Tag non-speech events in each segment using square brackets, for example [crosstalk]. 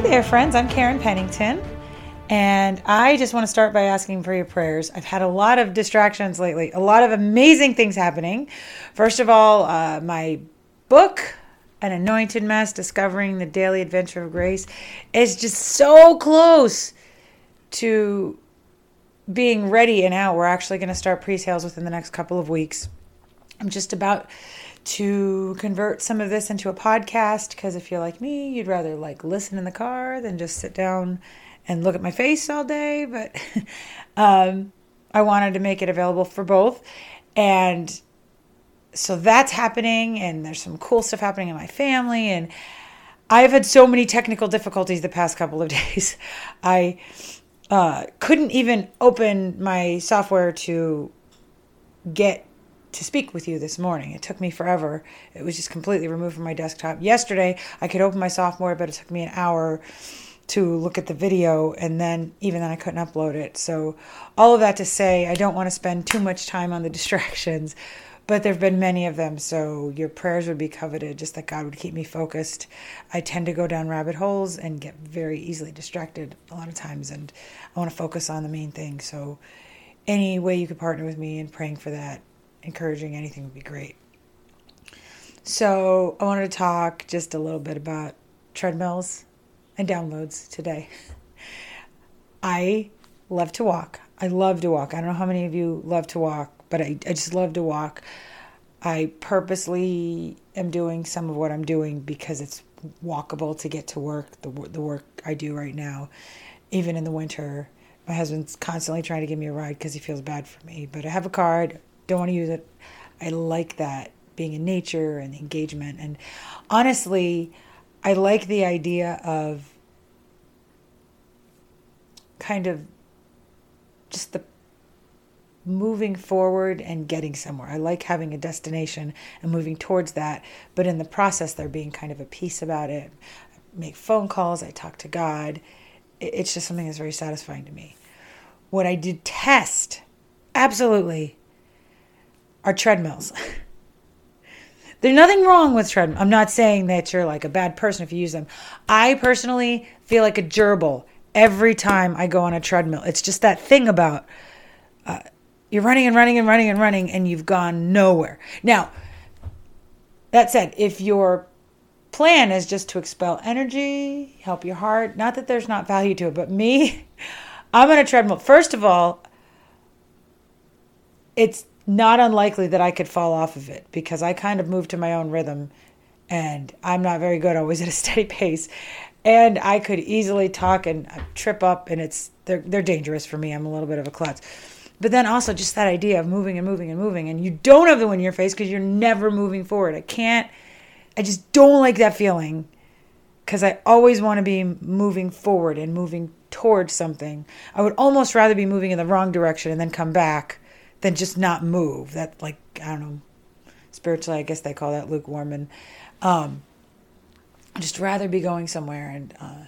Hey there, friends. I'm Karen Pennington. And I just want to start by asking for your prayers. I've had a lot of distractions lately, a lot of amazing things happening. First of all, uh, my book, An Anointed Mess Discovering the Daily Adventure of Grace, is just so close to being ready and out. We're actually going to start pre sales within the next couple of weeks. I'm just about to convert some of this into a podcast because if you're like me, you'd rather like listen in the car than just sit down and look at my face all day, but [laughs] um, I wanted to make it available for both. And so that's happening, and there's some cool stuff happening in my family. And I've had so many technical difficulties the past couple of [laughs] days. I uh, couldn't even open my software to get to speak with you this morning. It took me forever. It was just completely removed from my desktop. Yesterday, I could open my software, but it took me an hour to look at the video and then even then I couldn't upload it. So all of that to say I don't want to spend too much time on the [laughs] distractions, but there've been many of them. So your prayers would be coveted just that God would keep me focused. I tend to go down rabbit holes and get very easily distracted a lot of times and I want to focus on the main thing. So any way you could partner with me in praying for that, encouraging anything would be great. So I wanted to talk just a little bit about treadmills and downloads today. [laughs] I love to walk. I love to walk. I don't know how many of you love to walk, but I, I just love to walk. I purposely am doing some of what I'm doing because it's walkable to get to work, the, the work I do right now, even in the winter. My husband's constantly trying to give me a ride because he feels bad for me, but I have a card, don't want to use it. I like that being in nature and engagement. And honestly, I like the idea of kind of just the moving forward and getting somewhere. I like having a destination and moving towards that, but in the process, there being kind of a peace about it. I make phone calls, I talk to God. It's just something that's very satisfying to me. What I detest, absolutely, are treadmills. [laughs] There's nothing wrong with treadmills. I'm not saying that you're like a bad person if you use them. I personally feel like a gerbil every time I go on a treadmill. It's just that thing about uh, you're running and running and running and running and you've gone nowhere. Now, that said, if your plan is just to expel energy, help your heart, not that there's not value to it, but me, [laughs] I'm on a treadmill. First of all, it's not unlikely that I could fall off of it because I kind of move to my own rhythm and I'm not very good always at a [laughs] steady pace. And I could easily talk and trip up and it's they're they're dangerous for me. I'm a little bit of a klutz. But then also just that idea of moving and moving and moving and you don't have the wind in your face because you're never moving forward. I can't I just don't like that feeling because I always want to be moving forward and moving towards something. I would almost rather be moving in the wrong direction and then come back than just not move. That like I don't know, spiritually I guess they call that lukewarm. And um, I'd just rather be going somewhere. And uh,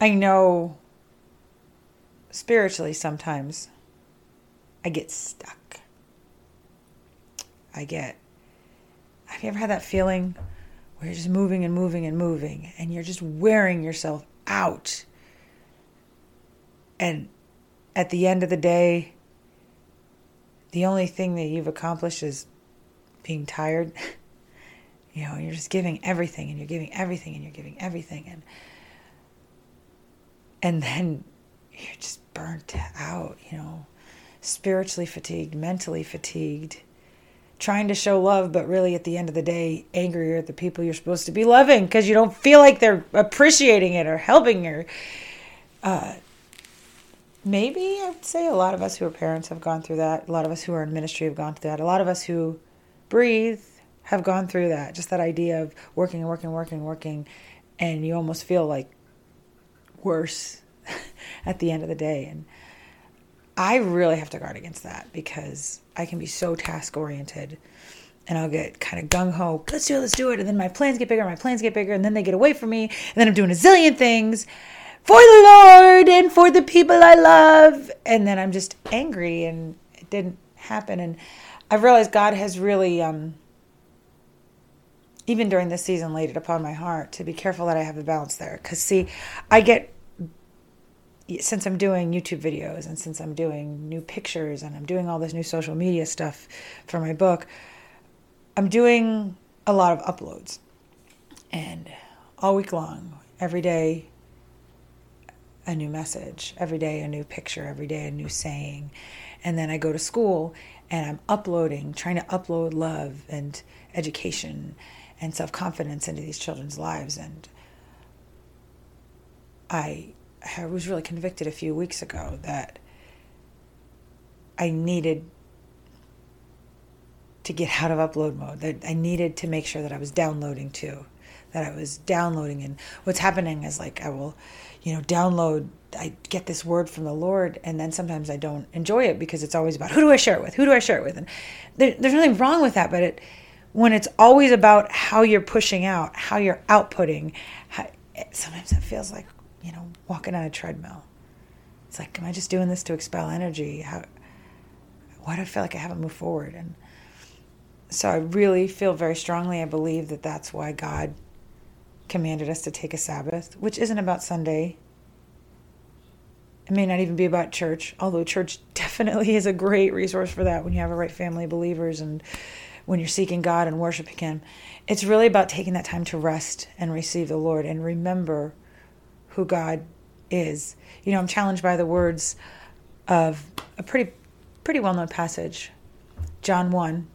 I know spiritually sometimes I get stuck. I get. Have you ever had that feeling where you're just moving and moving and moving, and you're just wearing yourself out? And at the end of the day, the only thing that you've accomplished is being tired. [laughs] you know, you're just giving everything and you're giving everything and you're giving everything and and then you're just burnt out, you know, spiritually fatigued, mentally fatigued, trying to show love, but really at the end of the day, angrier at the people you're supposed to be loving because you don't feel like they're appreciating it or helping you. Uh, maybe I would say a lot of us who are parents have gone through that. A lot of us who are in ministry have gone through that. A lot of us who breathe have gone through that. Just that idea of working and working, and working, and working, and you almost feel like worse [laughs] at the end of the day. And I really have to guard against that because I can be so task oriented and I'll get kind of gung ho, let's do it, let's do it. And then my plans get bigger, my plans get bigger, and then they get away from me. And then I'm doing a zillion things for the Lord and for the people I love. And then I'm just angry and it didn't happen. And I've realized God has really, um, even during this season, laid it upon my heart to be careful that I have a balance there. Because, see, I get since I'm doing YouTube videos and since I'm doing new pictures and I'm doing all this new social media stuff for my book, I'm doing a lot of uploads. And all week long, every day, a new message, every day, a new picture, every day, a new saying. And then I go to school and I'm uploading, trying to upload love and education and self confidence into these children's lives. And I, I was really convicted a few weeks ago that I needed to get out of upload mode. That I needed to make sure that I was downloading too, that I was downloading. And what's happening is like I will, you know, download. I get this word from the Lord, and then sometimes I don't enjoy it because it's always about who do I share it with? Who do I share it with? And there, there's nothing wrong with that, but it when it's always about how you're pushing out, how you're outputting, how, sometimes it feels like you know walking on a treadmill. It's like, am I just doing this to expel energy? How? Why do I feel like I haven't moved forward? And so I really feel very strongly, I believe that that's why God commanded us to take a Sabbath, which isn't about Sunday. It may not even be about church, although church [laughs] definitely is a great resource for that when you have a right family of believers and when you're seeking God and worshiping Him. It's really about taking that time to rest and receive the Lord and remember who God is. You know, I'm challenged by the words of a pretty pretty well known passage, John 1,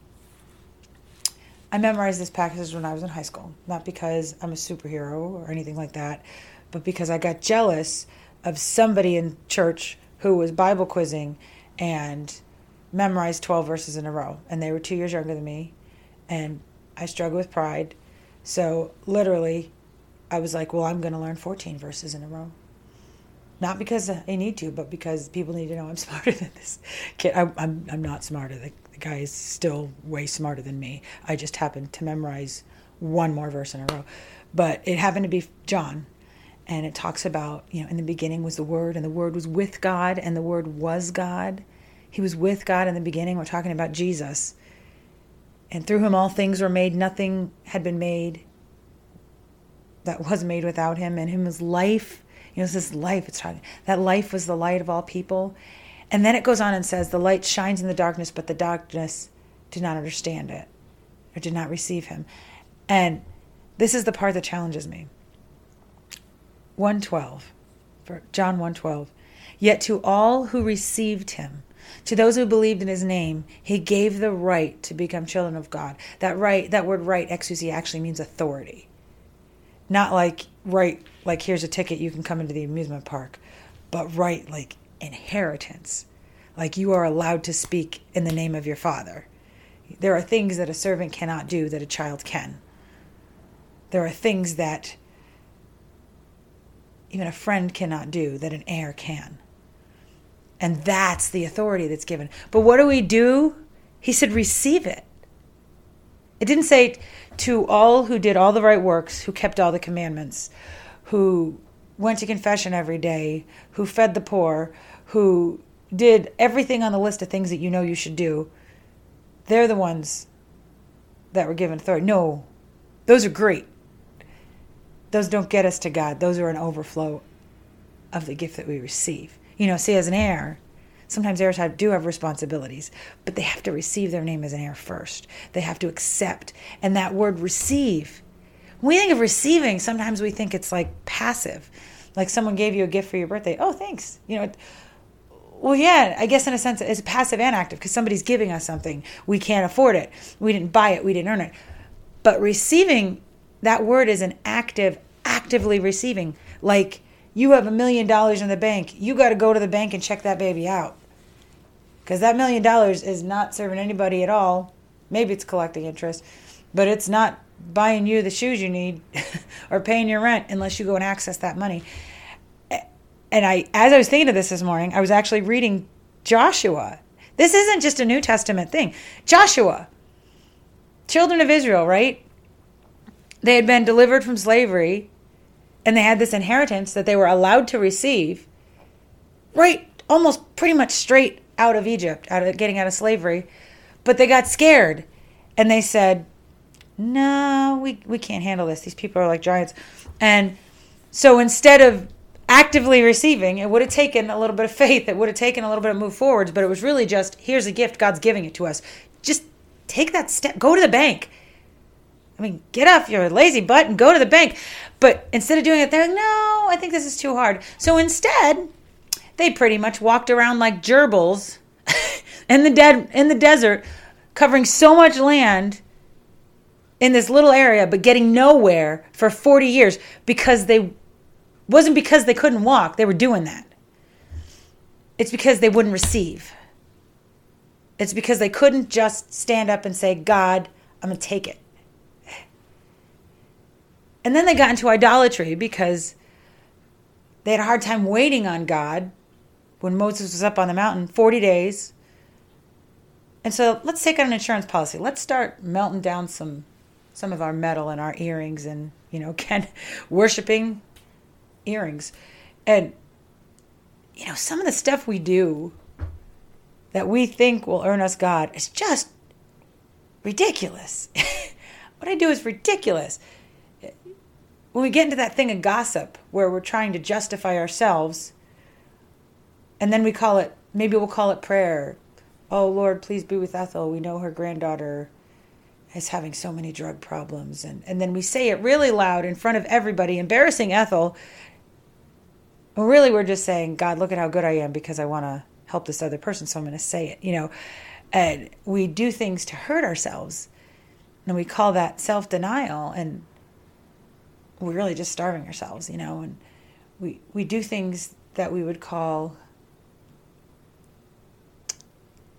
I memorized this passage when I was in high school, not because I'm a superhero or anything like that, but because I got jealous of somebody in church who was Bible quizzing and memorized 12 verses in a row. And they were two years younger than me. And I struggle with pride. So literally, I was like, well, I'm going to learn 14 verses in a row. Not because I need to, but because people need to know I'm [laughs] smarter than this kid. I, I'm, I'm not smarter. Guy is still way smarter than me. I just happened to memorize one more verse in a row. But it happened to be John. And it talks about, you know, in the beginning was the Word, and the Word was with God, and the Word was God. He was with God in the beginning. We're talking about Jesus. And through him all things were made. Nothing had been made that was made without him. And him was life you know, it's this life. It's talking that life was the light of all people. And then it goes on and says, The light shines in the darkness, but the darkness did not understand it or did not receive him. And this is the part that challenges me. 112, John 112. Yet to all who received him, to those who believed in his name, he gave the right to become children of God. That right, that word right, exousia, actually means authority. Not like right like here's a ticket you can come into the amusement park but right like inheritance like you are allowed to speak in the name of your father. There are things that a servant cannot do that a child can. There are things that even a friend cannot do that an heir can. And that's the authority that's given. But what do we do? He said receive it. It didn't say to all who did all the right works who kept all the commandments who went to confession every day, who fed the poor, who did everything on the list of things that you know you should do, they're the ones that were given authority. No, those are great. Those don't get us to God. Those are an overflow of the gift that we receive. You know, see, as an heir, sometimes heirs have, do have responsibilities, but they have to receive their name as an heir first. They have to accept. And that word receive when we think of receiving, sometimes we think it's like passive. Like someone gave you a gift for your birthday. Oh, thanks. You know, well, yeah, I guess in a sense it's passive and active because somebody's giving us something. We can't afford it. We didn't buy it. We didn't earn it. But receiving, that word is an active, actively receiving. Like you have a million dollars in the bank. You got to go to the bank and check that baby out. Because that million dollars is not serving anybody at all. Maybe it's collecting interest, but it's not buying you the shoes you need [laughs] or paying your rent unless you go and access that money. And I, as I was thinking of this this morning, I was actually reading Joshua. This isn't just a New Testament thing. Joshua, children of Israel, right? They had been delivered from slavery and they had this inheritance that they were allowed to receive right almost pretty much straight out of Egypt, out of getting out of slavery. But they got scared and they said, No, we, we can't handle this. These people are like giants. And so instead of actively receiving, it would have taken a little bit of faith. It would have taken a little bit of move forwards, but it was really just here's a gift, God's giving it to us. Just take that step, go to the bank. I mean, get off your lazy butt and go to the bank. But instead of doing it, they're like, no, I think this is too hard. So instead, they pretty much walked around like gerbils [laughs] in the dead in the desert, covering so much land in this little area, but getting nowhere for 40 years because they wasn't because they couldn't walk, they were doing that. It's because they wouldn't receive. It's because they couldn't just stand up and say, God, I'm going to take it. And then they got into idolatry because they had a hard time waiting on God when Moses was up on the mountain 40 days. And so let's take out an insurance policy. Let's start melting down some some of our metal and our earrings and, you know, [laughs] can worshiping earrings. And you know, some of the stuff we do that we think will earn us God is just ridiculous. [laughs] what I do is ridiculous when we get into that thing of gossip where we're trying to justify ourselves and then we call it maybe we'll call it prayer oh lord please be with ethel we know her granddaughter is having so many drug problems and, and then we say it really loud in front of everybody embarrassing ethel really we're just saying god look at how good i am because i want to help this other person so i'm going to say it you know and we do things to hurt ourselves and we call that self-denial and we're really just starving ourselves, you know, and we we do things that we would call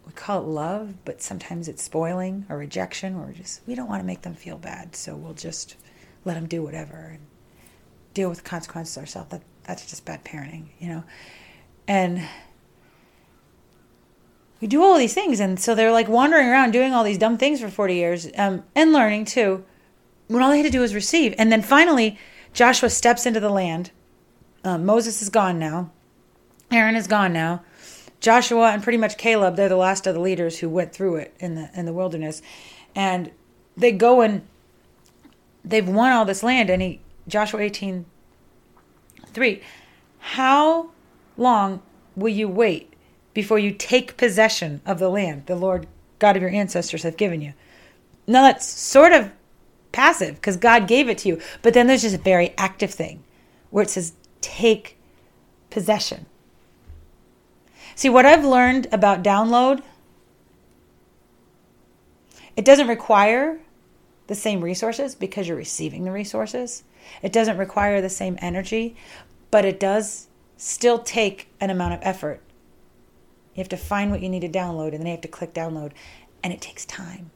we call it love, but sometimes it's spoiling or rejection, or just we don't want to make them feel bad, so we'll just let them do whatever and deal with consequences ourselves. That that's just bad parenting, you know, and we do all these things, and so they're like wandering around doing all these dumb things for forty years, um, and learning too when all they had to do was receive. And then finally, Joshua steps into the land. Um, Moses is gone now. Aaron is gone now. Joshua and pretty much Caleb, they're the last of the leaders who went through it in the in the wilderness. And they go and they've won all this land and he Joshua 18 3 How long will you wait before you take possession of the land the Lord God of your ancestors have given you? Now that's sort of passive because God gave it to you. But then there's just a very active thing where it says, take possession. See, what I've learned about download, it doesn't require the same resources because you're receiving the resources. It doesn't require the same energy, but it does still take an amount of effort. You have to find what you need to download and then you have to click download, and it takes time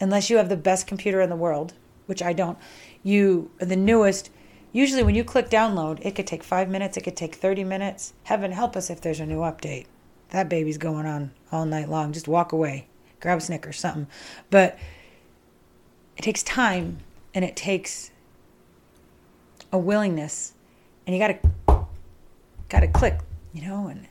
unless you have the best computer in the world, which I don't, you the newest. Usually, when you click download, it could take five minutes, it could take 30 minutes. Heaven help us if there's a new update. That baby's going on all night long. Just walk away, grab a Snickers, something. But it takes time and it takes a willingness, and you gotta gotta click, you know. And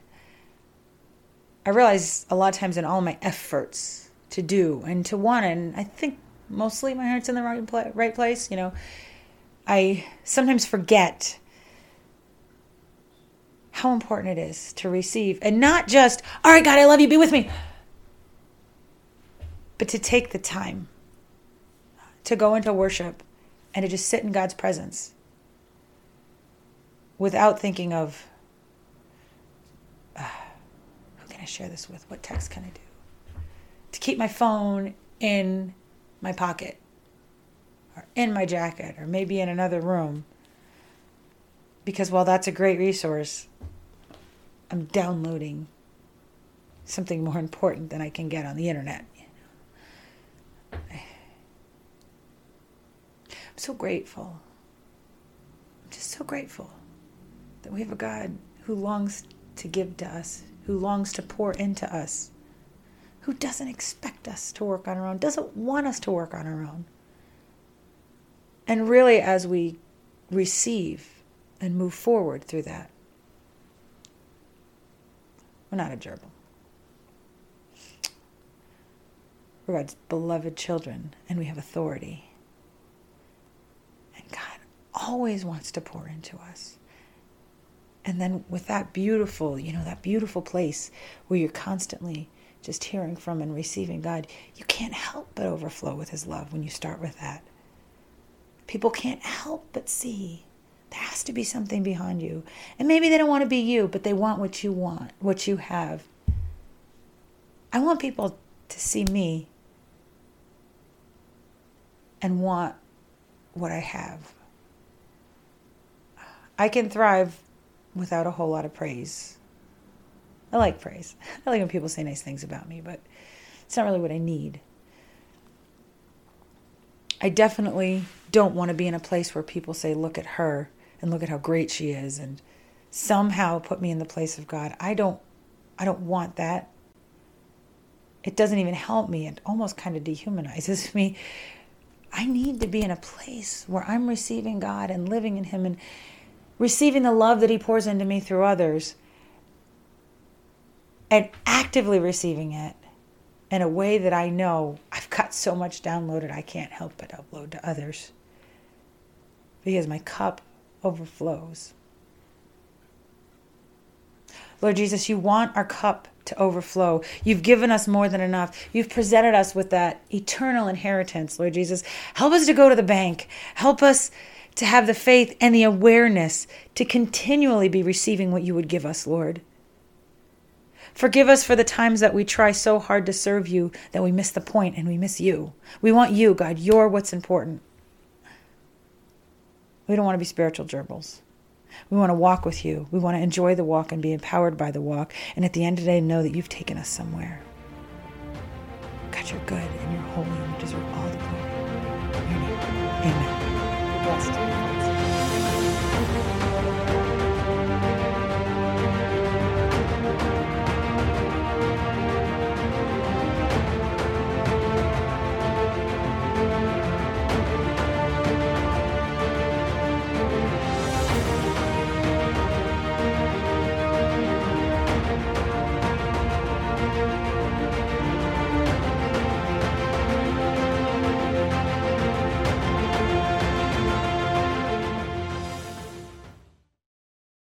I realize a lot of times in all my efforts to do and to want and i think mostly my heart's in the right, pla- right place you know i sometimes forget how important it is to receive and not just all right god i love you be with me but to take the time to go into worship and to just sit in god's presence without thinking of uh, who can i share this with? What text can i do? To keep my phone in my pocket or in my jacket or maybe in another room. Because while that's a great resource, I'm downloading something more important than I can get on the internet. I'm so grateful. I'm just so grateful that we have a God who longs to give to us, who longs to pour into us, who doesn't expect us to work on our own, doesn't want us to work on our own. And really, as we receive and move forward through that, we're not a gerbil. We're God's beloved children, and we have authority. Always wants to pour into us. And then with that beautiful, you know, that beautiful place where you're constantly just hearing from and receiving God, you can't help but overflow with His love when you start with that. People can't help but see. There has to be something behind you. And maybe they don't want to be you, but they want what you want, what you have. I want people to see me and want what I have. I can thrive without a whole lot of praise. I like praise. I like when people say nice things about me, but it's not really what I need. I definitely don't want to be in a place where people say, look at her and look at how great she is and somehow put me in the place of God. I don't I don't want that. It doesn't even help me. It almost kind of dehumanizes [laughs] me. I need to be in a place where I'm receiving God and living in Him and receiving the love that He pours into me through others and actively receiving it in a way that I know I've got so much downloaded I can't help but upload to others because my cup overflows. Lord Jesus, you want our cup to overflow. You've given us more than enough. You've presented us with that eternal inheritance, Lord Jesus. Help us to go to the bank. Help us to have the faith and the awareness to continually be receiving what you would give us, Lord. Forgive us for the times that we try so hard to serve you that we miss the point and we miss you. We want you, God. You're what's important. We don't want to be spiritual gerbils. We want to walk with you. We want to enjoy the walk and be empowered by the walk. And at the end of the day, know that you've taken us somewhere. God, you're good and you're holy and you deserve all the glory. Amen.